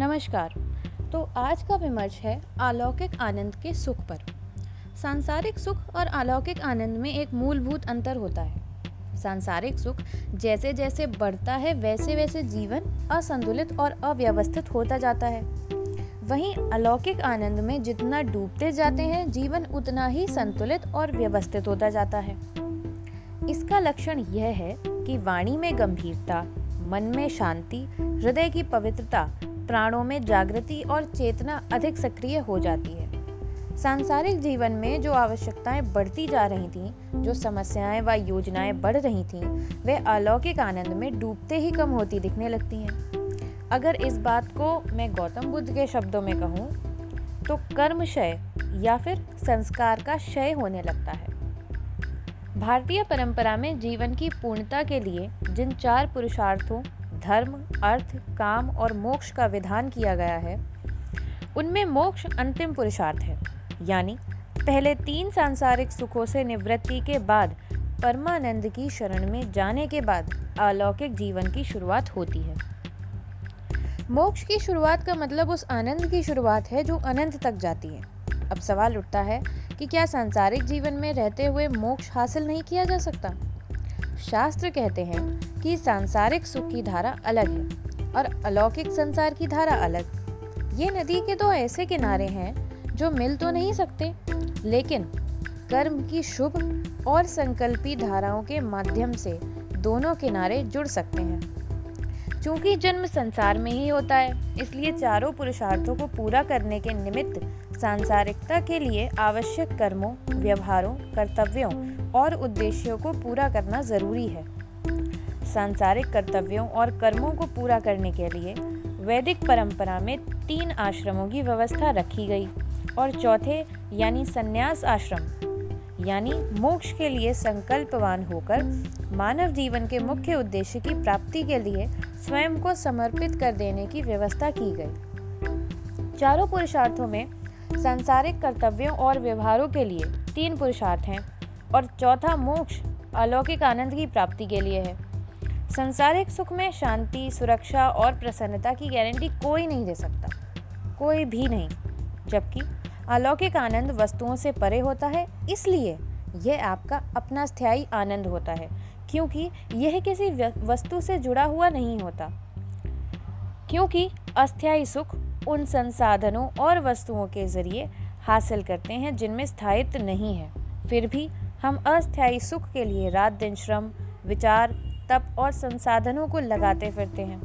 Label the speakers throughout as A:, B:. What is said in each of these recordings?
A: नमस्कार। तो आज का विमर्श है अलौकिक आनंद के सुख पर। सांसारिक सुख और अलौकिक आनंद में एक मूलभूत अंतर होता है। सांसारिक सुख जैसे जैसे बढ़ता है वैसे वैसे जीवन असंतुलित और अव्यवस्थित होता जाता है। वहीं अलौकिक आनंद में जितना डूबते जाते हैं, जीवन उतना ही संतुलित और व्यवस्थित होता जाता है। इसका लक्षण यह है कि वाणी में गंभीरता, मन में शांति, हृदय की पवित्रता प्राणों में जागृति और चेतना अधिक सक्रिय हो जाती है। सांसारिक जीवन में जो आवश्यकताएँ बढ़ती जा रही थीं, जो समस्याएँ व योजनाएँ बढ़ रही थीं, वे अलौकिक आनंद में डूबते ही कम होती दिखने लगती हैं। अगर इस बात को मैं गौतम बुद्ध के शब्दों में कहूँ तो कर्म क्षय या फिर संस्कार का क्षय होने लगता है। भारतीय परंपरा में जीवन की पूर्णता के लिए जिन चार पुरुषार्थों, धर्म, अर्थ, काम और मोक्ष का विधान किया गया है, उनमें मोक्ष अंतिम पुरुषार्थ है। यानी, पहले तीन सांसारिक सुखों से निवृत्ति के बाद परमानंद की शरण में जाने के बाद अलौकिक जीवन की शुरुआत होती है। मोक्ष की शुरुआत का मतलब उस आनंद की शुरुआत है जो अनंत तक जाती है। अब सवाल उठता है कि क्या सांसारिक जीवन में रहते हुए मोक्ष हासिल नहीं किया जा सकता? शास्त्र कहते हैं कि सांसारिक सुख की धारा अलग है और अलौकिक संसार की धारा अलग। ये नदी के दो ऐसे किनारे हैं जो मिल तो नहीं सकते, लेकिन कर्म की शुभ और संकल्पी धाराओं के माध्यम से दोनों किनारे जुड़ सकते हैं। क्योंकि जन्म संसार में ही होता है, इसलिए चारों पुरुषार्थों को पूरा करने के निमित्त सांसारिकता के लिए आवश्यक कर्मों, व्यवहारों, कर्तव्यों और उद्देश्यों को पूरा करना ज़रूरी है। सांसारिक कर्तव्यों और कर्मों को पूरा करने के लिए वैदिक परंपरा में तीन आश्रमों की व्यवस्था रखी गई और चौथे, यानी संन्यास आश्रम, यानी मोक्ष के लिए संकल्पवान होकर मानव जीवन के मुख्य उद्देश्य की प्राप्ति के लिए स्वयं को समर्पित कर देने की व्यवस्था की गई। चारों पुरुषार्थों में सांसारिक कर्तव्यों और व्यवहारों के लिए तीन पुरुषार्थ हैं और चौथा मोक्ष अलौकिक आनंद की प्राप्ति के लिए है। संसारिक सुख में शांति, सुरक्षा और प्रसन्नता की गारंटी कोई नहीं दे सकता। कोई भी नहीं, जबकि अलौकिक आनंद वस्तुओं से परे होता है, इसलिए यह आपका अपना स्थायी आनंद होता है, क्योंकि यह किसी वस्तु से जुड़ा हुआ नहीं होता। क्योंकि अस्थायी सुख उन संसाधनों और वस्तुओं के ज़रिए हासिल करते हैं जिनमें स्थायित्व नहीं है। फिर भी हम अस्थायी सुख के लिए रात दिन श्रम, विचार, तप और संसाधनों को लगाते फिरते हैं।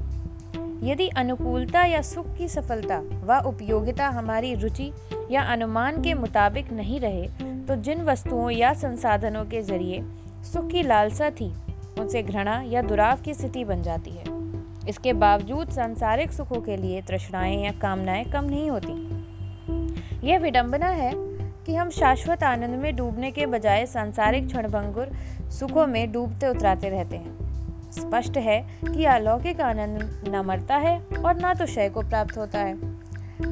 A: यदि अनुकूलता या सुख की सफलता व उपयोगिता हमारी रुचि या अनुमान के मुताबिक नहीं रहे तो जिन वस्तुओं या संसाधनों के ज़रिए सुख की लालसा थी, उनसे घृणा या दुराव की स्थिति बन जाती है। इसके बावजूद सांसारिक सुखों के लिए तृष्णाएँ या कामनाएँ कम नहीं होती। यह विडंबना है कि हम शाश्वत आनंद में डूबने के बजाय सांसारिक क्षणभंगुर सुखों में डूबते उतराते रहते हैं। स्पष्ट है कि अलौकिक आनंद न मरता है और न तो क्षय को प्राप्त होता है।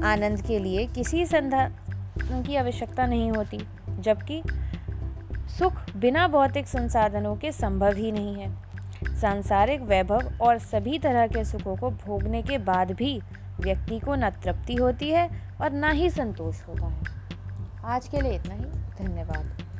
A: आनंद के लिए किसी संधान की आवश्यकता नहीं होती, जबकि सुख बिना भौतिक संसाधनों के संभव ही नहीं है। सांसारिक वैभव और सभी तरह के सुखों को भोगने के बाद भी व्यक्ति को न तृप्ति होती है और ना ही संतोष होता है। आज के लिए इतना ही। धन्यवाद।